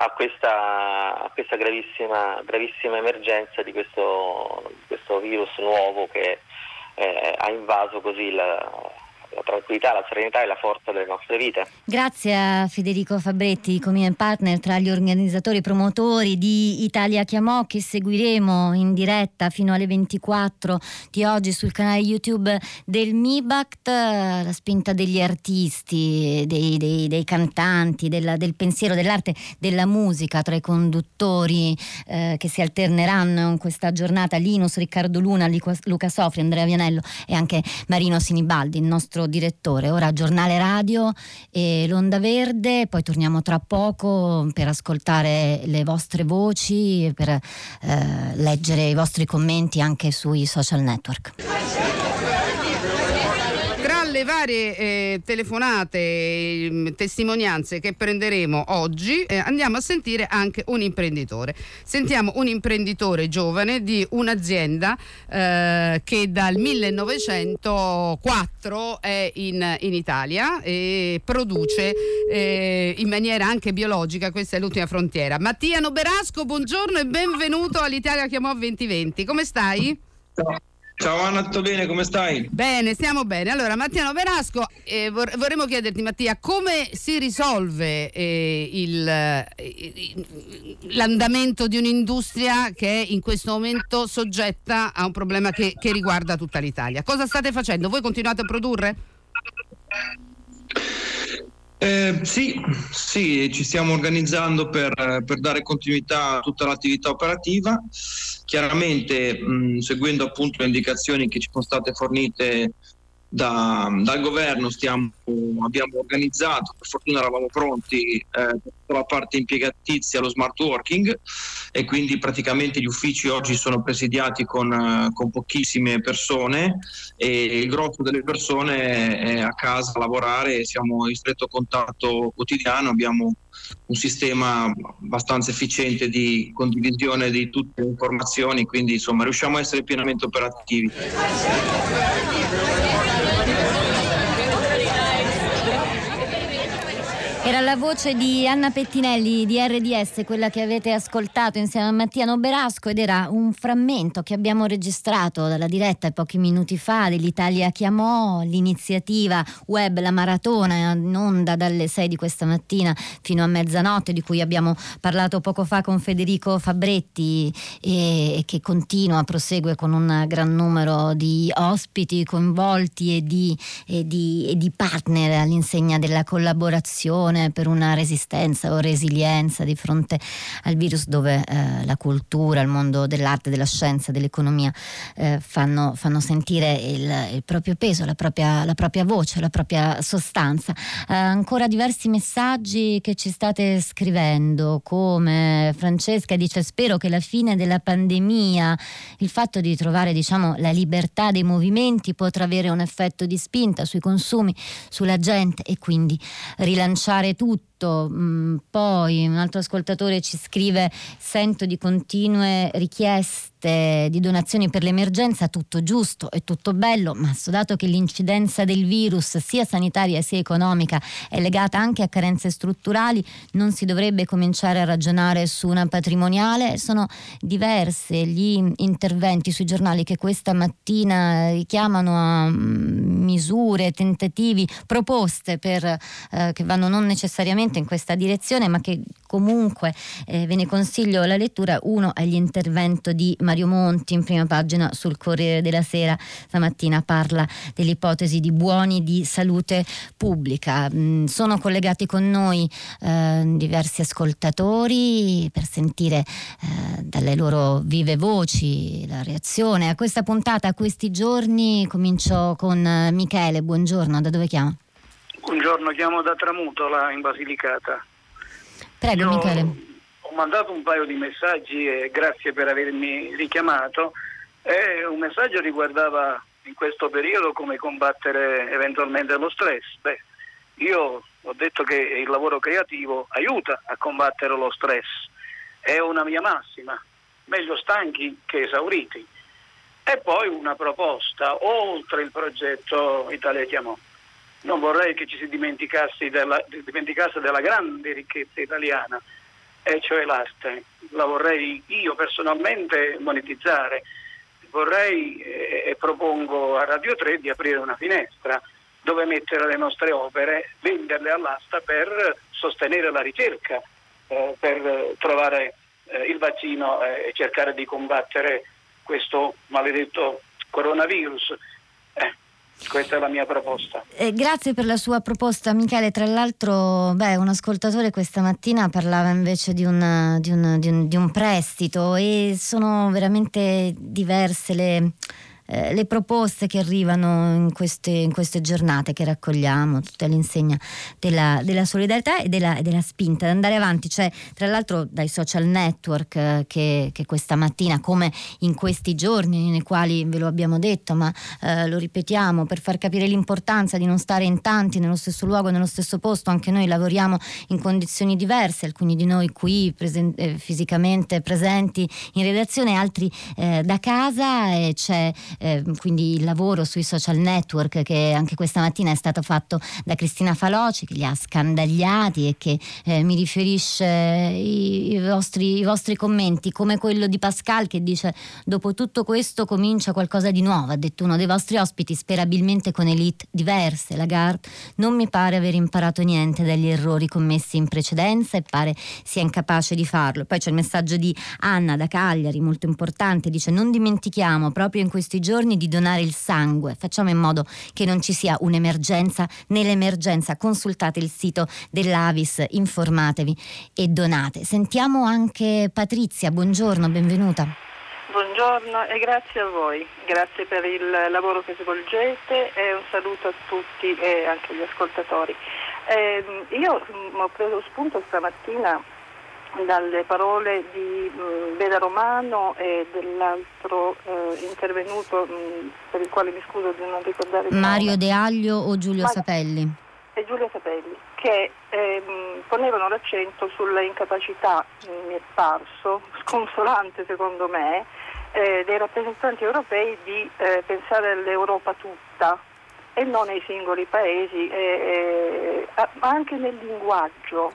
a questa, a questa gravissima, gravissima, emergenza di questo, questo, virus nuovo che eh, ha invaso così la, la tranquillità, la serenità e la forza delle nostre vite. Grazie a Federico Fabretti, come partner tra gli organizzatori e promotori di Italia Chiamò che seguiremo in diretta fino alle 24 di oggi sul canale YouTube del MIBACT, la spinta degli artisti, dei, dei, dei cantanti, della, del pensiero, dell'arte, della musica tra i conduttori eh, che si alterneranno in questa giornata, Linus, Riccardo Luna, Luca Sofri, Andrea Vianello e anche Marino Sinibaldi, il nostro direttore. Ora giornale radio e l'Onda Verde, poi torniamo tra poco per ascoltare le vostre voci per eh, leggere i vostri commenti anche sui social network alle varie eh, telefonate, eh, testimonianze che prenderemo oggi, eh, andiamo a sentire anche un imprenditore. Sentiamo un imprenditore giovane di un'azienda eh, che dal 1904 è in, in Italia e produce eh, in maniera anche biologica, questa è l'ultima frontiera. Mattia Noberasco, buongiorno e benvenuto all'Italia Chiamò 2020. Come stai? Anna, tutto bene? Come stai? Bene, stiamo bene. Allora, Mattiano Verasco, eh, vor- vorremmo chiederti, Mattia, come si risolve eh, il, eh, l'andamento di un'industria che è in questo momento soggetta a un problema che, che riguarda tutta l'Italia? Cosa state facendo? Voi continuate a produrre? Eh, sì, sì, ci stiamo organizzando per, per, dare continuità a tutta l'attività operativa, chiaramente mh, seguendo appunto le indicazioni che ci sono state fornite da, dal governo stiamo, abbiamo organizzato, per fortuna eravamo pronti eh, per la parte impiegatizia, lo smart working e quindi praticamente gli uffici oggi sono presidiati con, eh, con pochissime persone e il grosso delle persone è a casa a lavorare, siamo in stretto contatto quotidiano, abbiamo un sistema abbastanza efficiente di condivisione di tutte le informazioni, quindi insomma riusciamo a essere pienamente operativi. Era la voce di Anna Pettinelli di RDS, quella che avete ascoltato insieme a Mattia Noberasco ed era un frammento che abbiamo registrato dalla diretta pochi minuti fa dell'Italia Chiamò, l'iniziativa web La Maratona in onda dalle 6 di questa mattina fino a mezzanotte di cui abbiamo parlato poco fa con Federico Fabretti e, che continua, prosegue con un gran numero di ospiti coinvolti e di, e di, e di partner all'insegna della collaborazione per una resistenza o resilienza di fronte al virus dove eh, la cultura, il mondo dell'arte, della scienza, dell'economia eh, fanno, fanno, sentire il, il proprio peso, la propria, la propria, voce, la propria sostanza. Eh, ancora diversi messaggi che ci state scrivendo, come Francesca dice spero che la fine della pandemia, il fatto di trovare diciamo, la libertà dei movimenti potrà avere un effetto di spinta sui consumi, sulla gente e quindi rilanciare fare tutto. Mm, poi un altro ascoltatore ci scrive: Sento di continue richieste richieste di donazioni per l'emergenza, tutto giusto e tutto bello, ma dato che l'incidenza del virus sia sanitaria sia economica è legata anche a carenze strutturali, non si dovrebbe cominciare a ragionare su una patrimoniale? Sono diverse gli interventi sui giornali che questa mattina richiamano a mm, misure, tentativi, proposte per, eh, che vanno non necessariamente in questa direzione, ma che comunque eh, ve ne consiglio la lettura. Uno è l'intervento di Mario Monti in prima pagina sul Corriere della Sera stamattina parla dell'ipotesi di buoni di salute pubblica. Mm, sono collegati con noi eh, diversi ascoltatori per sentire eh, dalle loro vive voci la reazione a questa puntata, a questi giorni. Comincio con eh, Michele, buongiorno, da dove chiama? Buongiorno, chiamo da Tramutola in Basilicata. Prego Io Michele ho mandato un paio di messaggi e grazie per avermi richiamato. E un messaggio riguardava in questo periodo come combattere eventualmente lo stress. Beh, io ho detto che il lavoro creativo aiuta a combattere lo stress, è una mia massima, meglio stanchi che esauriti. E poi una proposta, oltre il progetto Italia Chiamò. Non vorrei che ci si dimenticasse della, dimenticasse della grande ricchezza italiana, e cioè l'arte. La vorrei io personalmente monetizzare. Vorrei eh, e propongo a Radio 3 di aprire una finestra dove mettere le nostre opere, venderle all'asta per sostenere la ricerca, eh, per trovare eh, il vaccino e cercare di combattere questo maledetto coronavirus. Questa è la mia proposta. Eh, grazie per la sua proposta, Michele. Tra l'altro, beh, un ascoltatore questa mattina parlava invece di un, di un, di un, di un prestito e sono veramente diverse le eh, le proposte che arrivano in queste, in queste, giornate che raccogliamo, tutta l'insegna della, della solidarietà e della, della, spinta ad andare avanti. Cioè, tra l'altro dai social network eh, che, che, questa mattina, come in questi giorni nei quali ve lo abbiamo detto, ma eh, lo ripetiamo per far capire l'importanza di non stare in tanti nello stesso luogo, nello stesso posto, anche noi lavoriamo in condizioni diverse, alcuni di noi qui presen- eh, fisicamente presenti in redazione, altri da casa e c'è eh, quindi il lavoro sui social network che anche questa mattina è stato fatto da Cristina Faloci che li ha scandagliati e che eh, mi riferisce i, i, vostri, i vostri commenti come quello di Pascal che dice dopo tutto questo comincia qualcosa di nuovo, ha detto uno dei vostri ospiti sperabilmente con elite diverse, Lagarde non mi pare aver imparato niente dagli errori commessi in precedenza e pare sia incapace di farlo. Poi c'è il messaggio di Anna da Cagliari molto importante, dice non dimentichiamo proprio in questi giorni di donare il sangue. Facciamo in modo che non ci sia un'emergenza nell'emergenza. Consultate il sito dell'Avis, informatevi e donate. Sentiamo anche Patrizia, buongiorno, benvenuta. Buongiorno e grazie a voi, grazie per il lavoro che svolgete e un saluto a tutti e anche agli ascoltatori. Eh, io ho preso spunto stamattina dalle parole di mh, Beda Romano e dell'altro eh, intervenuto mh, per il quale mi scuso di non ricordare Mario. De Aglio o Giulio Mario Sapelli? E Giulio Sapelli, che ehm, ponevano l'accento sulla incapacità, mi è parso, sconsolante secondo me, eh, dei rappresentanti europei di eh, pensare all'Europa tutta e non ai singoli paesi, eh, eh ma anche nel linguaggio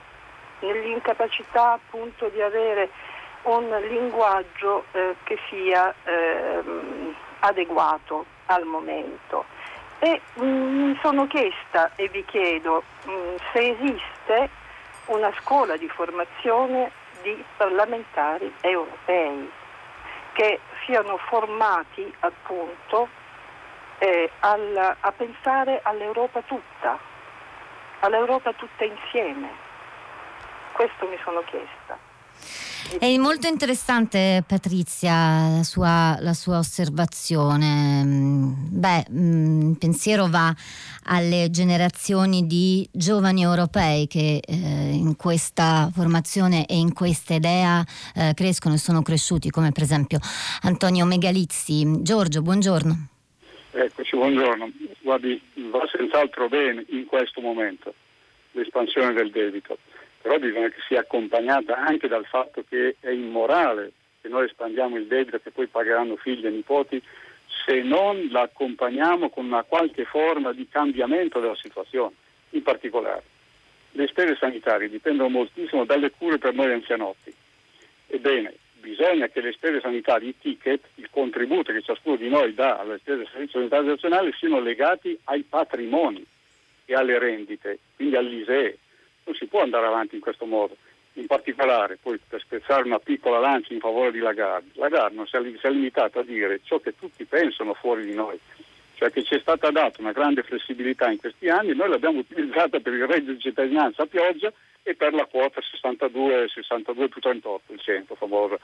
nell'incapacità appunto di avere un linguaggio eh, che sia eh, adeguato al momento. E mh, mm, mi sono chiesta e vi chiedo mh, mm, se esiste una scuola di formazione di parlamentari europei che siano formati appunto eh, al, a pensare all'Europa tutta, all'Europa tutta insieme questo mi sono chiesta. È molto interessante Patrizia la sua, la sua osservazione. Mm, beh, mm, il pensiero va alle generazioni di giovani europei che eh, in questa formazione e in questa idea eh, crescono e sono cresciuti, come per esempio Antonio Megalizzi. Giorgio, buongiorno. Eccoci, buongiorno. Guardi, va senz'altro bene in questo momento l'espansione del debito però bisogna che sia accompagnata anche dal fatto che è immorale che noi espandiamo il debito che poi pagheranno figli e nipoti se non la accompagniamo con una qualche forma di cambiamento della situazione. In particolare, le spese sanitarie dipendono moltissimo dalle cure per noi anzianotti. Ebbene, bisogna che le spese sanitarie, i ticket, il contributo che ciascuno di noi dà alle spese sanitarie nazionali siano legati ai patrimoni e alle rendite, quindi all'ISEE, non si può andare avanti in questo modo. In particolare, poi per spezzare una piccola lancia in favore di Lagarde, Lagarde non si è, limitata a dire ciò che tutti pensano fuori di noi, cioè che ci è stata data una grande flessibilità in questi anni e noi l'abbiamo utilizzata per il reddito di cittadinanza a pioggia e per la quota 62, 62 più 38, il 100 famoso.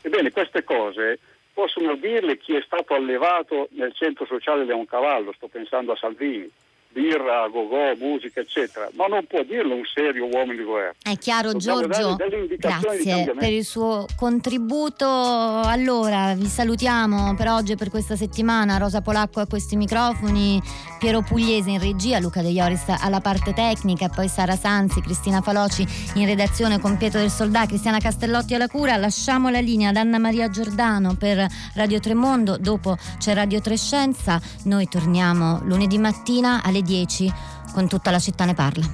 Ebbene, queste cose possono dirle chi è stato allevato nel centro sociale Leoncavallo, sto pensando a Salvini, birra, go-go, musica, eccetera, ma non può dirlo un serio uomo di governo. È chiaro Dobbiamo Giorgio, grazie per il suo contributo. Allora, vi salutiamo per oggi e per questa settimana. Rosa Polacco a questi microfoni, Piero Pugliese in regia, Luca De Ioris alla parte tecnica, poi Sara Sanzi, Cristina Faloci in redazione con Pietro del Soldà, Cristiana Castellotti alla cura. Lasciamo la linea ad Anna Maria Giordano per Radio Tremondo, dopo c'è Radio Trescenza. Noi torniamo lunedì mattina alle 2010 con tutta la città ne parla.